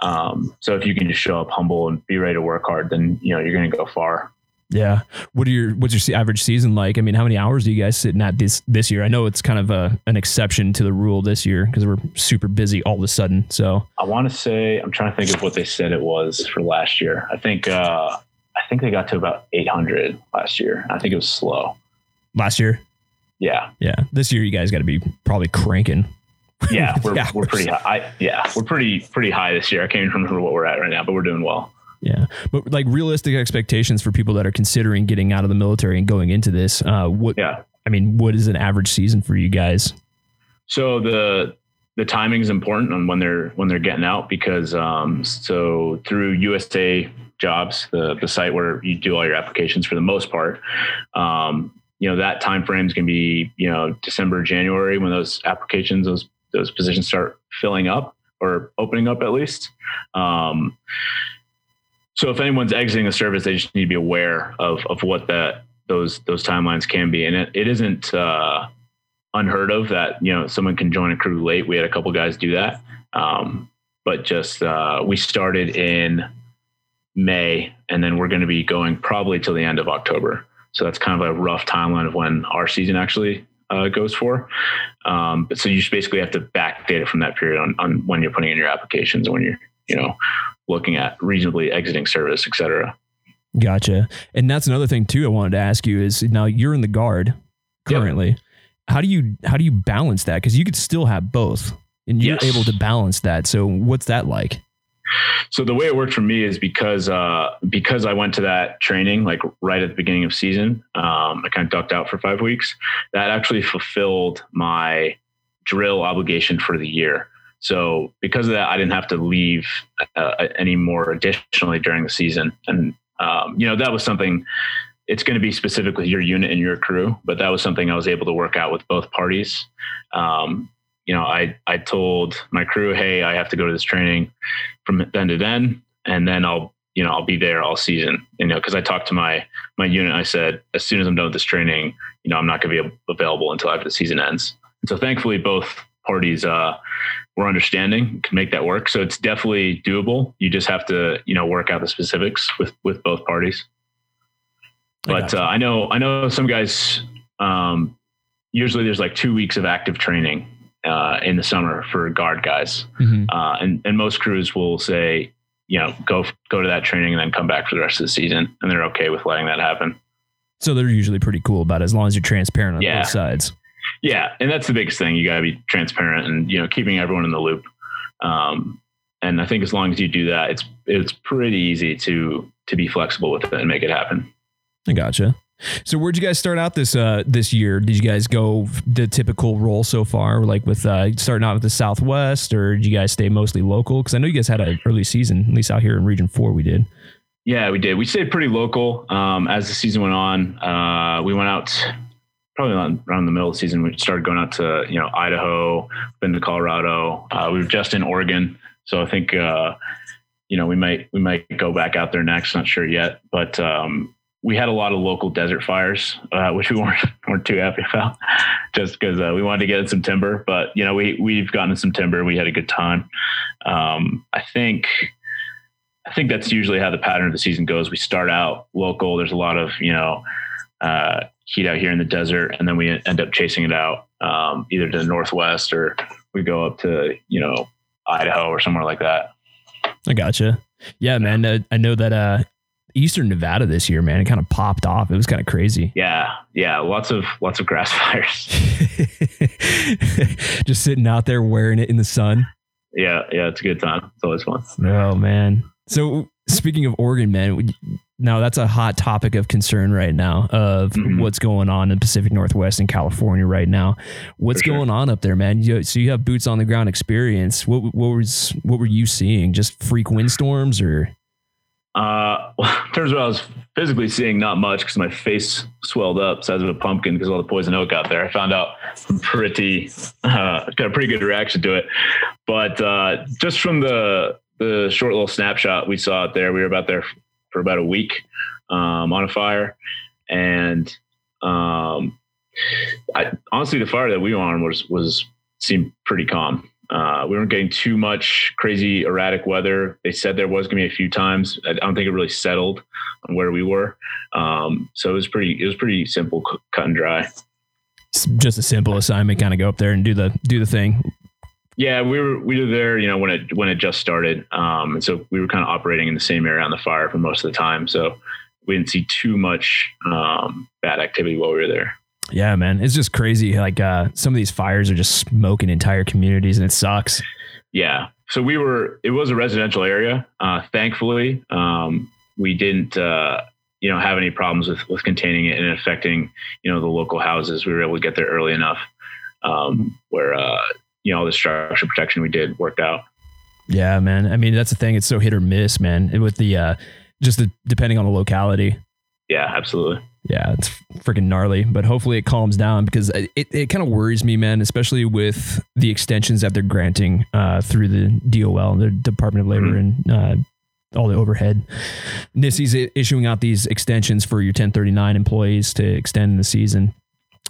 Um, so if you can just show up humble and be ready to work hard then you know you're going to go far yeah. What are your what's your average season like? I mean, how many hours do you guys sitting at this this year? I know it's kind of a, an exception to the rule this year because we're super busy all of a sudden. So i want to say i'm trying to think of what they said it was for last year i think uh, i think they got to about 800 last year i think it was slow last year, yeah yeah. This year, you guys got to be probably cranking. yeah we're, Yeah, we're we're- pretty high I, yeah we're pretty pretty high this year i can't even remember what we're at right now but we're doing well Yeah, but like realistic expectations for people that are considering getting out of the military and going into this. Uh, what yeah I mean, what is an average season for you guys? So the the timing is important on when they're when they're getting out because um, so through USA Jobs, the the site where you do all your applications for the most part, um, you know that time frame is going to be you know December January when those applications those those positions start filling up or opening up at least. Um, so if anyone's exiting the service, they just need to be aware of of what that those those timelines can be, and it, it isn't. Uh, unheard of that you know someone can join a crew late. We had a couple guys do that. Um, but just uh, we started in may and then we're going to be going probably till the end of october. So that's kind of a rough timeline of when our season actually uh, goes for. Um, but so you just basically have to backdate it from that period on, on when you're putting in your applications when you're you know looking at reasonably exiting service, et cetera. Gotcha. And that's another thing too. I wanted to ask you is now you're in the guard currently. Yep. How do you how do you balance that? Because you could still have both, and you're yes. able to balance that. So what's that like? So the way it worked for me is because uh, because I went to that training like right at the beginning of season. Um, I kind of ducked out for five weeks. That actually fulfilled my drill obligation for the year. So because of that, I didn't have to leave uh, any more additionally during the season. And um, you know that was something. It's going to be specific with your unit and your crew, but that was something I was able to work out with both parties. Um, you know, I I told my crew, hey, I have to go to this training from then to then, and then I'll you know I'll be there all season. You know, because I talked to my my unit, I said as soon as I'm done with this training, you know, I'm not going to be available until after the season ends. And so thankfully, both parties uh, were understanding, can make that work. So it's definitely doable. You just have to you know work out the specifics with with both parties. But I, uh, I know I know some guys. Um, usually, there's like two weeks of active training uh, in the summer for guard guys, mm-hmm. uh, and and most crews will say, you know, go go to that training and then come back for the rest of the season, and they're okay with letting that happen. So they're usually pretty cool about it as long as you're transparent on yeah. both sides. Yeah, and that's the biggest thing. You got to be transparent and you know keeping everyone in the loop. Um, and I think as long as you do that, it's it's pretty easy to to be flexible with it and make it happen. I gotcha. So where'd you guys start out this uh this year? Did you guys go the typical role so far, like with uh starting out with the Southwest, or did you guys stay mostly local? Because I know you guys had an early season, at least out here in Region Four, we did. Yeah, we did. We stayed pretty local. Um, as the season went on, uh, we went out probably around the middle of the season. We started going out to you know Idaho, been to Colorado. Uh, we were just in Oregon, so I think uh, you know we might we might go back out there next. Not sure yet, but um, we had a lot of local desert fires, uh, which we weren't weren't too happy about, just because uh, we wanted to get in some timber. But you know, we we've gotten some timber. We had a good time. Um, I think I think that's usually how the pattern of the season goes. We start out local. There's a lot of you know uh, heat out here in the desert, and then we end up chasing it out um, either to the northwest or we go up to you know Idaho or somewhere like that. I gotcha. Yeah, man. Uh, I know that uh, Eastern Nevada this year, man. It kind of popped off. It was kind of crazy. Yeah, yeah, lots of lots of grass fires. Just sitting out there wearing it in the sun. Yeah, yeah, it's a good time. It's always fun. Oh man. So speaking of Oregon, man, now that's a hot topic of concern right now of mm-hmm. what's going on in Pacific Northwest and California right now. What's sure. going on up there, man? You, so you have boots on the ground experience. What what was what were you seeing? Just freak windstorms or? Uh, well, in terms of what I was physically seeing, not much because my face swelled up size of a pumpkin because all the poison oak out there. I found out pretty, uh, got a pretty good reaction to it. But uh, just from the the short little snapshot we saw out there, we were about there for about a week um, on a fire, and um, I, honestly, the fire that we were on was was seemed pretty calm. Uh, we weren't getting too much crazy erratic weather. They said there was going to be a few times. I don't think it really settled on where we were. Um, so it was pretty. It was pretty simple, cut and dry. It's just a simple assignment. Kind of go up there and do the do the thing. Yeah, we were we were there. You know when it when it just started, um, and so we were kind of operating in the same area on the fire for most of the time. So we didn't see too much um, bad activity while we were there. Yeah, man. It's just crazy. Like uh, some of these fires are just smoking entire communities and it sucks. Yeah. So we were, it was a residential area. Uh, thankfully, um, we didn't, uh, you know, have any problems with, with containing it and affecting, you know, the local houses. We were able to get there early enough um, where, uh, you know, all the structure protection we did worked out. Yeah, man. I mean, that's the thing. It's so hit or miss, man. With the, uh, just the, depending on the locality. Yeah, absolutely. Yeah, it's freaking gnarly, but hopefully it calms down because it, it kind of worries me, man, especially with the extensions that they're granting uh, through the DOL, and the Department of Labor, mm-hmm. and uh, all the overhead. NISSI's issuing out these extensions for your 1039 employees to extend the season.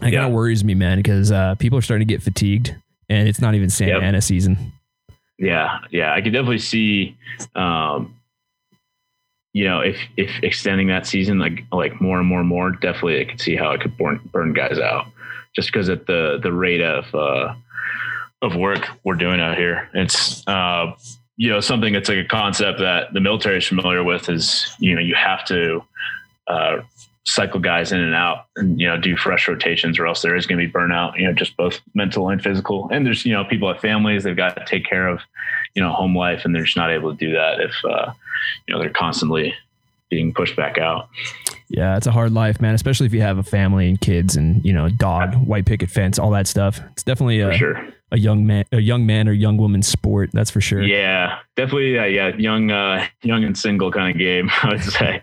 It yeah. kind of worries me, man, because uh, people are starting to get fatigued and it's not even Santa yep. Ana season. Yeah, yeah, I can definitely see um, you know, if if extending that season like like more and more and more, definitely I could see how it could burn burn guys out, just because at the the rate of uh, of work we're doing out here, it's uh, you know, something that's like a concept that the military is familiar with is, you know, you have to uh, cycle guys in and out and, you know, do fresh rotations or else there is going to be burnout, you know, just both mental and physical. And there's, you know, people have families, they've got to take care of, you know, home life and they're just not able to do that if, uh, you know, they're constantly being pushed back out. Yeah, it's a hard life, man, especially if you have a family and kids and, you know, dog, white picket fence, all that stuff. It's definitely a, sure. a young man, a young man or young woman sport. That's for sure. Yeah, definitely. Uh, yeah. Young, uh, young and single kind of game, I would say.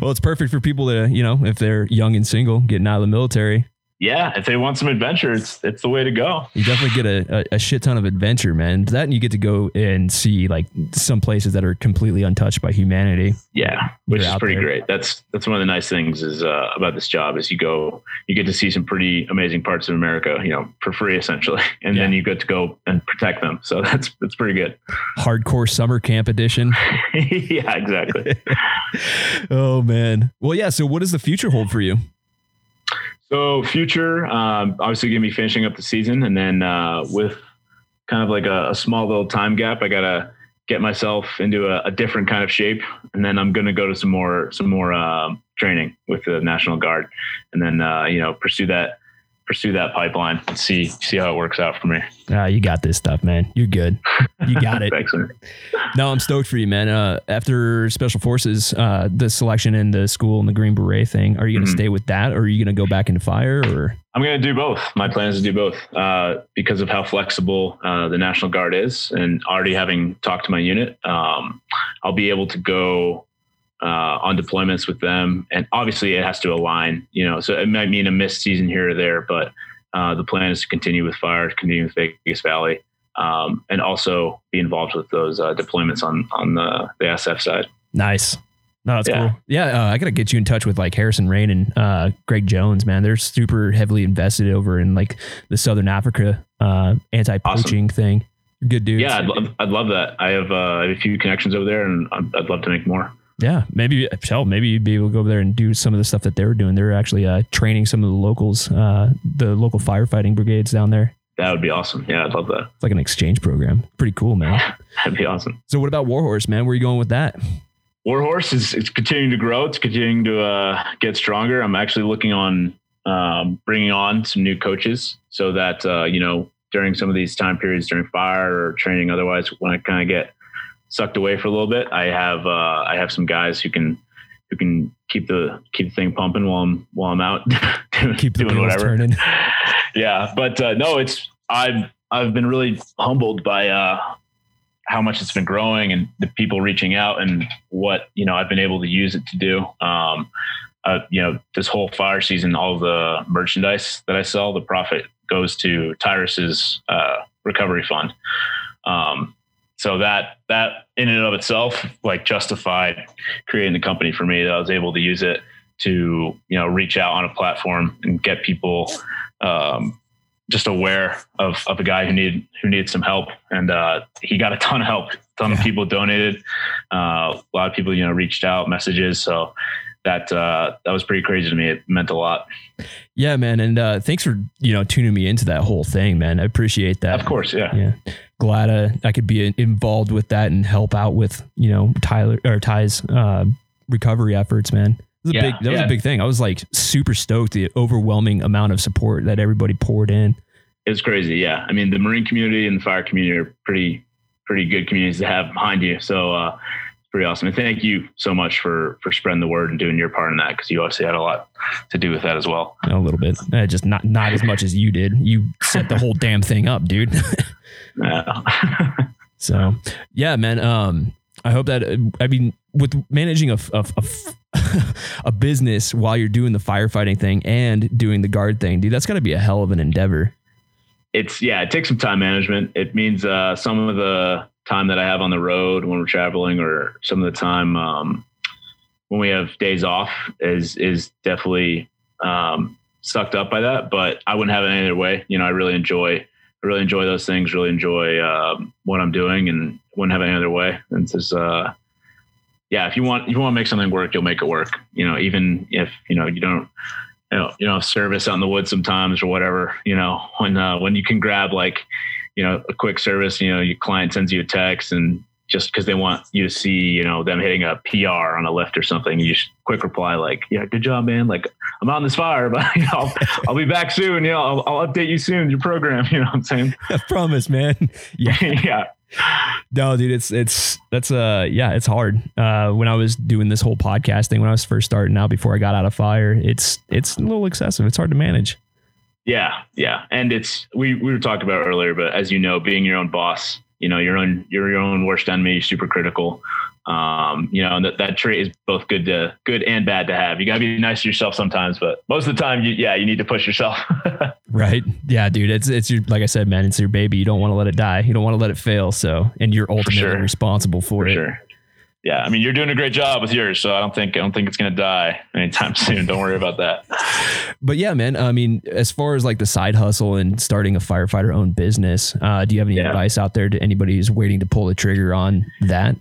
Well, it's perfect for people to, you know, if they're young and single, getting out of the military, yeah, if they want some adventure, it's it's the way to go. You definitely get a, a, a, shit ton of adventure, man. That and you get to go and see like some places that are completely untouched by humanity. Yeah, which is pretty there. great. That's that's one of the nice things is uh, about this job is you go you get to see some pretty amazing parts of America, you know, for free essentially, and yeah. then you get to go and protect them. So that's that's pretty good. Hardcore summer camp edition. yeah, exactly. oh man. Well, yeah. So what does the future hold for you? So future, um, obviously gonna be finishing up the season, and then uh, with kind of like a, a, small little time gap, I gotta get myself into a, a, different kind of shape, and then I'm gonna go to some more some more uh, training with the National Guard, and then uh, you know pursue that pursue that pipeline and see see how it works out for me. Ah, you got this stuff, man. You're good. You got it. Thanks. No, I'm stoked for you, man. Uh, after Special Forces, uh, the selection in the school and the Green Beret thing, are you going to mm-hmm. stay with that, or are you going to go back into fire? Or I'm going to do both. My plan is to do both uh, because of how flexible uh, the National Guard is, and already having talked to my unit, um, I'll be able to go uh, on deployments with them. And obviously, it has to align, you know, so it might mean a missed season here or there, but uh, the plan is to continue with fire, continue with Vegas Valley, um, and also be involved with those uh, deployments on on the, the SF side. Nice. No, that's yeah. cool. Yeah, uh, I gotta get you in touch with like Harrison Rain and uh, Greg Jones, man. They're super heavily invested over in like the Southern Africa uh, anti-poaching awesome. thing. Good dudes. Yeah, I'd love, I'd love that. I have, uh, I have a few connections over there, and I'd love to make more. Yeah, maybe hell, maybe you'd be able to go over there and do some of the stuff that they were doing. They're actually uh, training some of the locals, uh, the local firefighting brigades down there. That would be awesome. Yeah, I'd love that. It's like an exchange program. Pretty cool, man. That'd be awesome. So, what about Warhorse, man? Where are you going with that? Warhorse is it's continuing to grow. It's continuing to uh, get stronger. I'm actually looking on um, bringing on some new coaches so that uh, you know during some of these time periods during fire or training, otherwise, when I kind of get sucked away for a little bit, I have uh, I have some guys who can who can keep the keep the thing pumping while I'm while I'm out doing, keep doing whatever. Turning. yeah, but uh, no, it's I've I've been really humbled by uh, how much it's been growing and the people reaching out and what you know I've been able to use it to do. Um, uh, you know, this whole fire season, all the merchandise that I sell, the profit goes to Tyrus's uh, recovery fund. Um, so that that in and of itself like justified creating the company for me that I was able to use it to you know reach out on a platform and get people um, just aware of of a guy who needed who needed some help. And uh, he got a ton of help. A ton yeah. of people donated. Uh, a lot of people you know reached out messages. So that uh, that was pretty crazy to me. It meant a lot. Yeah, man, and uh, thanks for you know tuning me into that whole thing, man. I appreciate that. Of course, yeah. Yeah, glad uh, I could be involved with that and help out with you know Tyler or Ty's uh, recovery efforts, man. Was yeah, big, that yeah. was a big thing. I was like super stoked the overwhelming amount of support that everybody poured in. It was crazy, yeah. I mean, the Marine community and the fire community are pretty pretty good communities to have behind you. So uh, pretty awesome. And thank you so much for for spreading the word and doing your part in that because you obviously had a lot to do with that as well. A little bit, uh, just not not as much as you did. You set the whole damn thing up, dude. so yeah, man. Um, I hope that uh, I mean with managing a, a, a, a business while you're doing the firefighting thing and doing the guard thing, dude, that's got to be a hell of an endeavor. It's yeah, it takes some time management. It means uh, some of the time that I have on the road when we're traveling, or some of the time um, when we have days off, is is definitely um, sucked up by that. But I wouldn't have it any other way. You know, I really enjoy, I really enjoy those things. Really enjoy um, what I'm doing, and wouldn't have it any other way. And it's just, uh, yeah, if you want, if you want to make something work, you'll make it work. You know, even if you know you don't. You know, you know, service out in the woods sometimes or whatever. You know, when uh, when you can grab like you know, a quick service, you know, your client sends you a text and just because they want you to see, you know, them hitting a PR on a lift or something, you just quick reply like, "Yeah, good job, man. Like, I'm on this fire, but you know, I'll, I'll be back soon. You know, I'll, I'll, update you soon. Your program. You know what I'm saying? I promise, man. Yeah, yeah. No, dude, it's it's that's uh yeah, it's hard. Uh, when I was doing this whole podcast thing when I was first starting out before I got out of fire, it's it's a little excessive. It's hard to manage. Yeah, yeah, and it's we we were talking about earlier, but as you know, being your own boss you know, your own you're your own worst enemy, super critical. Um, you know, and that, that trait is both good to good and bad to have. You gotta be nice to yourself sometimes, but most of the time, you, yeah, you need to push yourself. right? Yeah, dude. It's it's your like I said, man. It's your baby. You don't want to let it die. You don't want to let it fail. So, and you're ultimately for sure. responsible for, for it. Sure yeah, I mean, you're doing a great job with yours, so I don't think I don't think it's gonna die anytime soon. Don't worry about that. But yeah, man. I mean, as far as like the side hustle and starting a firefighter owned business, uh, do you have any yeah. advice out there to anybody who's waiting to pull the trigger on that?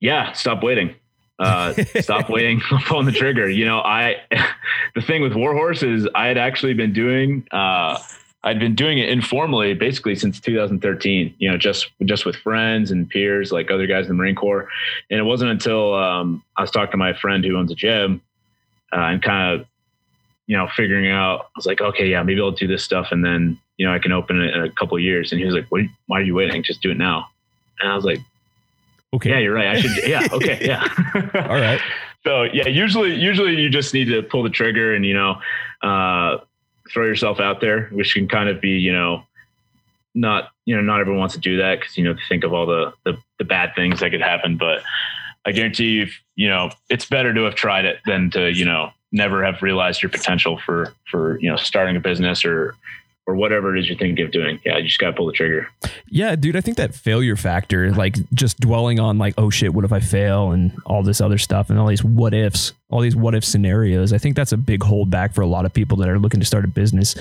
Yeah, stop waiting. Uh, stop waiting on pulling the trigger. You know, I the thing with Warhorse is I had actually been doing. Uh, I'd been doing it informally basically since 2013, you know, just, just with friends and peers, like other guys in the Marine Corps. And it wasn't until um, I was talking to my friend who owns a gym uh, and kind of, you know, figuring out, I was like, okay, yeah, maybe I'll do this stuff. And then, you know, I can open it in a couple years. And he was like, what, why are you waiting? Just do it now. And I was like, okay, yeah, you're right. I should. Yeah. Okay. Yeah. All right. So yeah, usually, usually you just need to pull the trigger and, you know, uh, throw yourself out there, which can kind of be, you know, not, you know, not everyone wants to do that because, you know, think of all the, the, the bad things that could happen. But I guarantee you, you know, it's better to have tried it than to, you know, never have realized your potential for, for, you know, starting a business or, or whatever it is you're thinking of doing. Yeah, you just got to pull the trigger. Yeah, dude, I think that failure factor, like just dwelling on like, oh shit, what if I fail and all this other stuff and all these what ifs, all these what if scenarios. I think that's a big holdback for a lot of people that are looking to start a business.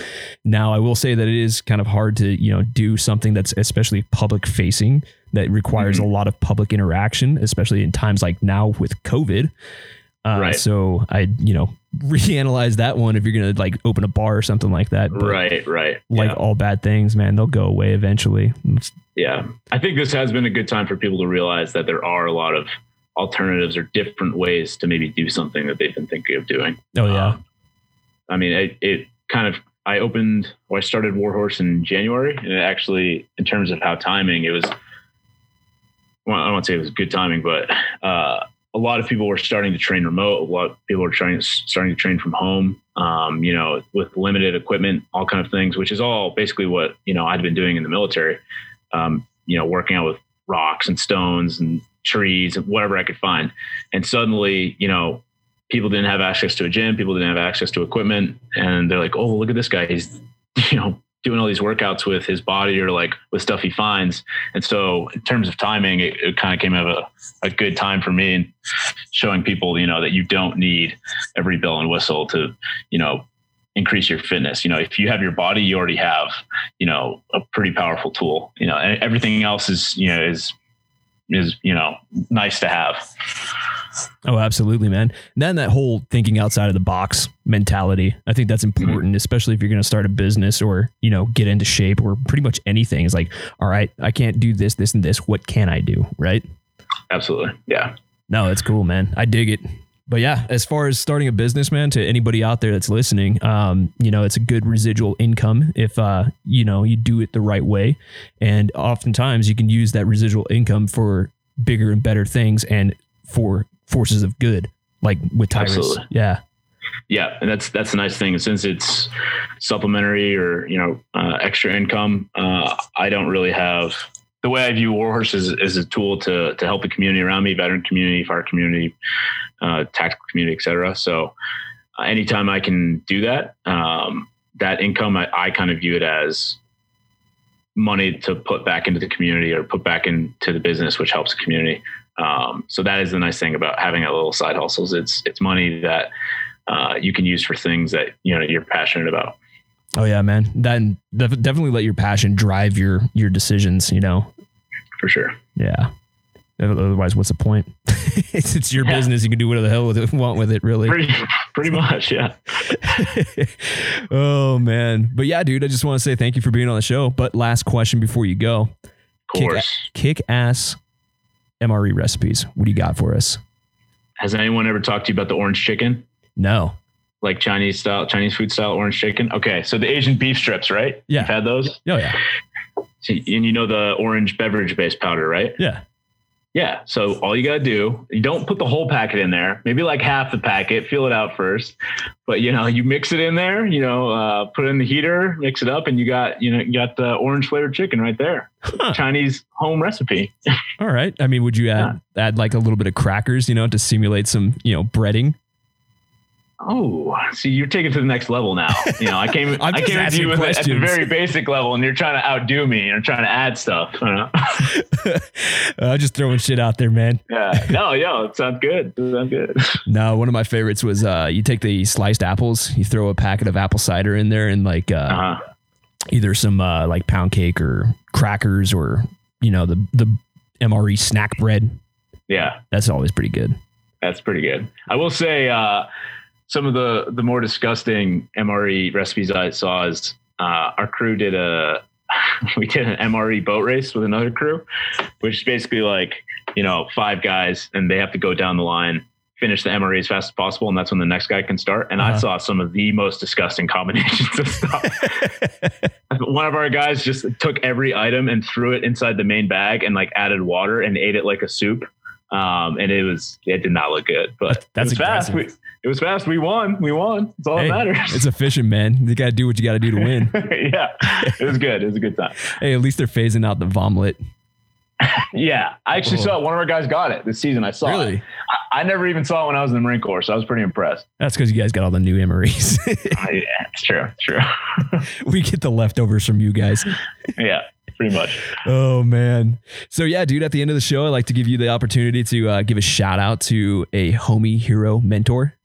Now, I will say that it is kind of hard to, you know, do something that's especially public facing that requires mm-hmm. a lot of public interaction, especially in times like now with COVID. Uh, right. So I, you know, reanalyze that one if you're gonna like open a bar or something like that. But right, right. Like yeah. all bad things, man, they'll go away eventually. Yeah, I think this has been a good time for people to realize that there are a lot of alternatives or different ways to maybe do something that they've been thinking of doing. Oh yeah. Um, I mean, it, it kind of I opened or I started Warhorse in January, and it actually, in terms of how timing, it was. Well, I don't want to say it was good timing, but uh, a lot of people were starting to train remote. A lot of people were trying starting to train from home. Um, you know, with limited equipment, all kind of things, which is all basically what you know I'd been doing in the military. Um, you know, working out with rocks and stones and trees and whatever I could find. And suddenly, you know, people didn't have access to a gym. People didn't have access to equipment, and they're like, "Oh, look at this guy! He's you know doing all these workouts with his body or like with stuff he finds. And so in terms of timing, it, it kind of came at a, a good time for me and showing people, you know, that you don't need every bell and whistle to, you know, increase your fitness. You know, if you have your body, you already have, you know, a pretty powerful tool, you know, everything else is, you know, is, is, you know, nice to have. Oh, absolutely, man. And then that whole thinking outside of the box mentality, I think that's mm-hmm. important, mm-hmm. especially if you're going to start a business or, you know, get into shape or pretty much anything. It's like, all right, I can't do this, this, and this. What can I do? Right. Absolutely. Yeah. No, it's cool, man. I dig it. But yeah, as far as starting a business, man, to anybody out there that's listening, um, you know, it's a good residual income if, uh, you know, you do it the right way. And oftentimes you can use that residual income for bigger and better things and for forces of good, like with Tyrus. Absolutely. Yeah. Yeah, and that's that's a nice thing. Since it's supplementary or you know uh, extra income, uh, I don't really have the way I view Warhorse is, is a tool to to help the community around me, veteran community, fire community, uh, tactical community, etc. So uh, anytime I can do that, um, that income, I, I kind of view it as money to put back into the community or put back into the business, which helps the community. Um, so that is the nice thing about having a little side hustles. It's it's money that uh, you can use for things that you know you're passionate about. Oh yeah, man. Then definitely let your passion drive your your decisions. You know, for sure. Yeah. Otherwise, what's the point? it's, it's your Yeah. business. You can do whatever the hell you want with it, really. Pretty, pretty much, yeah. oh man, but yeah, dude. I just want to say thank you for being on the show. But last question before you go: Of Kick- course. kick ass MRE recipes. What do you got for us? Has anyone ever talked to you about the orange chicken? No. Like Chinese style, Chinese food style orange chicken? Okay. So the Asian beef strips, right? Yeah. You've had those? Oh yeah. And you know the orange beverage based powder, right? Yeah. Yeah. So all you got to do, you don't put the whole packet in there, maybe like half the packet, feel it out first. But, you know, you mix it in there, you know, uh, put it in the heater, mix it up, and you got, you know, you got the orange flavored chicken right there. Huh. Chinese home recipe. All right. I mean, would you add add like a little bit of crackers, you know, to simulate some, you know, breading? Oh, see, you're taking it to the next level now. You know, I came, I'm I came to you at the very basic level, and you're trying to outdo me. You're trying to add stuff. you know? uh, just throwing shit out there, man. yeah. No, yo, it sounds good. It sounds good. No, one of my favorites was uh, you take the sliced apples, you throw a packet of apple cider in there, and like uh, Uh-huh. either some uh, like pound cake or crackers or you know the the MRE snack bread. Yeah. That's always pretty good. That's pretty good. I will say uh, some of the the more disgusting MRE recipes I saw is uh, our crew did a we did an MRE boat race with another crew, which is basically like you know five guys and they have to go down the line. Finish the MRE as fast as possible, and that's when the next guy can start. And I Uh-huh. saw some of the most disgusting combinations of stuff. One of our guys just took every item and threw it inside the main bag and like added water and ate it like a soup. Um, and it was it did not look good, but That's it was fast. It was fast. We won. We won. It's all Hey, that matters. It's efficient, man. You got to do what you got to do to win. yeah, it was good. It was a good time. hey, at least they're phasing out the vomit. Yeah, I actually Oh. saw it. One of our guys got it this season. I saw it. Really? I, I never even saw it when I was in the Marine Corps, so I was pretty impressed. That's because you guys got all the new MREs. Uh, yeah, it's true. It's true. we get the leftovers from you guys. yeah, pretty much. Oh man. So yeah, dude, at the end of the show, I like to give you the opportunity to uh, give a shout out to a homie hero mentor.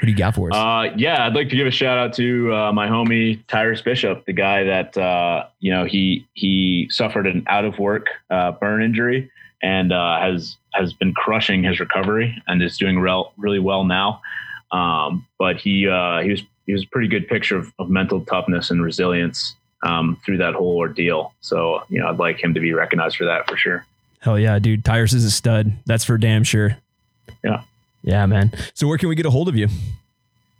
What do you got for us? Uh, yeah, I'd like to give a shout out to uh, my homie Tyrus Bishop, the guy that uh, you know he he suffered an out of work uh, burn injury and uh, has has been crushing his recovery and is doing rel- really well now. Um, but he uh, he was he was a pretty good picture of, of mental toughness and resilience um, through that whole ordeal. So you know, I'd like him to be recognized for that for sure. Hell yeah, dude. Tyrus is a stud. That's for damn sure. Yeah. Yeah, man. So where can we get a hold of you?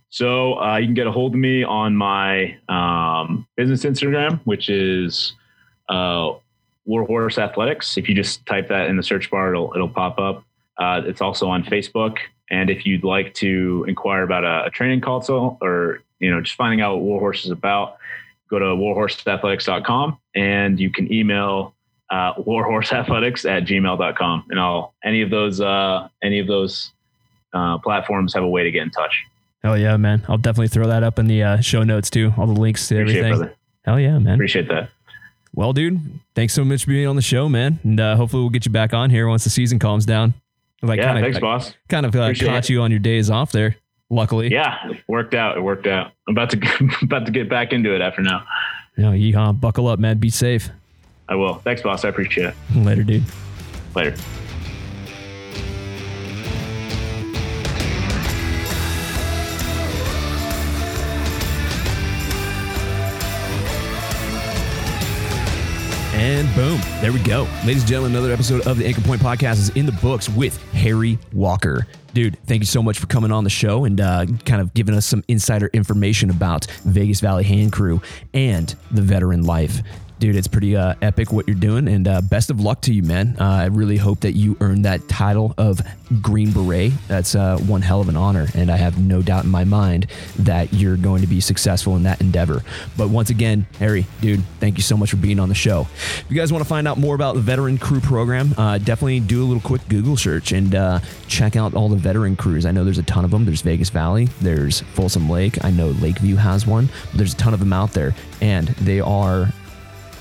So uh, you can get a hold of me on my um, business Instagram, which is uh, Warhorse Athletics. If you just type that in the search bar, it'll it'll pop up. Uh, it's also on Facebook. And if you'd like to inquire about a, a training consult or you know just finding out what Warhorse is about, go to warhorseathletics.com and you can email uh, warhorseathletics at gmail.com. And I'll any of those uh, any of those uh, platforms have a way to get in touch. Hell yeah, man. I'll definitely throw that up in the uh, show notes too. All the links to Appreciate everything. brother. Hell yeah, man. Appreciate that. Well, dude, thanks so much for being on the show, man. And uh, hopefully we'll get you back on here once the season calms down. Like yeah, kind of, thanks, boss. kind of uh, caught it. you on your days off there. Luckily, Yeah, it worked out. It worked out. I'm about to about to get back into it after now. Know, yeehaw, buckle up, man. Be safe. I will. Thanks, boss. I appreciate it. Later, dude. Later. And boom, there we go. Ladies and gentlemen, another episode of the Anchor Point Podcast is in the books with Harry Walker. Dude, thank you so much for coming on the show and uh, kind of giving us some insider information about Vegas Valley Hand Crew and the veteran life. Dude, it's pretty uh, epic what you're doing, and uh, best of luck to you, man. Uh, I really hope that you earn that title of Green Beret. That's uh, one hell of an honor, and I have no doubt in my mind that you're going to be successful in that endeavor. But once again, Harry, dude, thank you so much for being on the show. If you guys want to find out more about the Veteran Crew program, uh, definitely do a little quick Google search and uh, check out all the veteran crews. I know there's a ton of them. There's Vegas Valley, there's Folsom Lake. I know Lakeview has one. There's a ton of them out there, and they are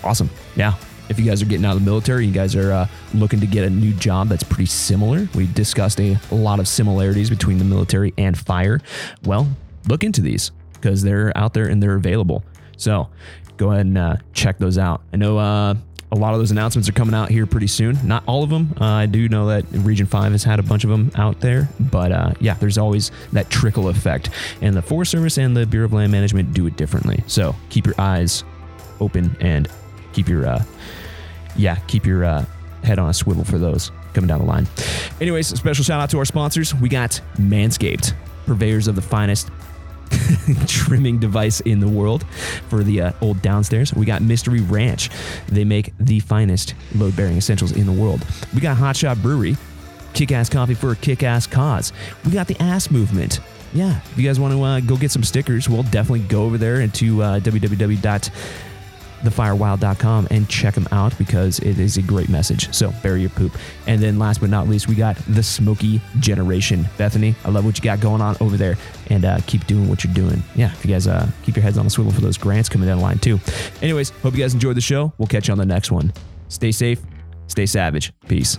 awesome. Yeah. If you guys are getting out of the military, you guys are uh, looking to get a new job that's pretty similar. We discussed a lot of similarities between the military and fire. Well, look into these because they're out there and they're available. So go ahead and uh, check those out. I know uh, a lot of those announcements are coming out here pretty soon. Not all of them. Uh, I do know that Region 5 has had a bunch of them out there. But uh, yeah, there's always that trickle effect. And the Forest Service and the Bureau of Land Management do it differently. So keep your eyes open and keep your, uh, yeah, keep your uh, head on a swivel for those coming down the line. Anyways, special shout out to our sponsors. We got Manscaped, purveyors of the finest trimming device in the world for the uh, old downstairs. We got Mystery Ranch. They make the finest load bearing essentials in the world. We got Hot Shot Brewery, kick ass coffee for a kick ass cause. We got the ass movement. Yeah, if you guys want to uh, go get some stickers, we'll definitely go over there into uh, www thefirewild.com and check them out because it is a great message. So bury your poop. And then last but not least, we got the Smokey Generation. Bethany, I love what you got going on over there and uh, keep doing what you're doing. Yeah, if you guys uh, keep your heads on the swivel for those grants coming down the line too. Anyways, hope you guys enjoyed the show. We'll catch you on the next one. Stay safe, stay savage. Peace.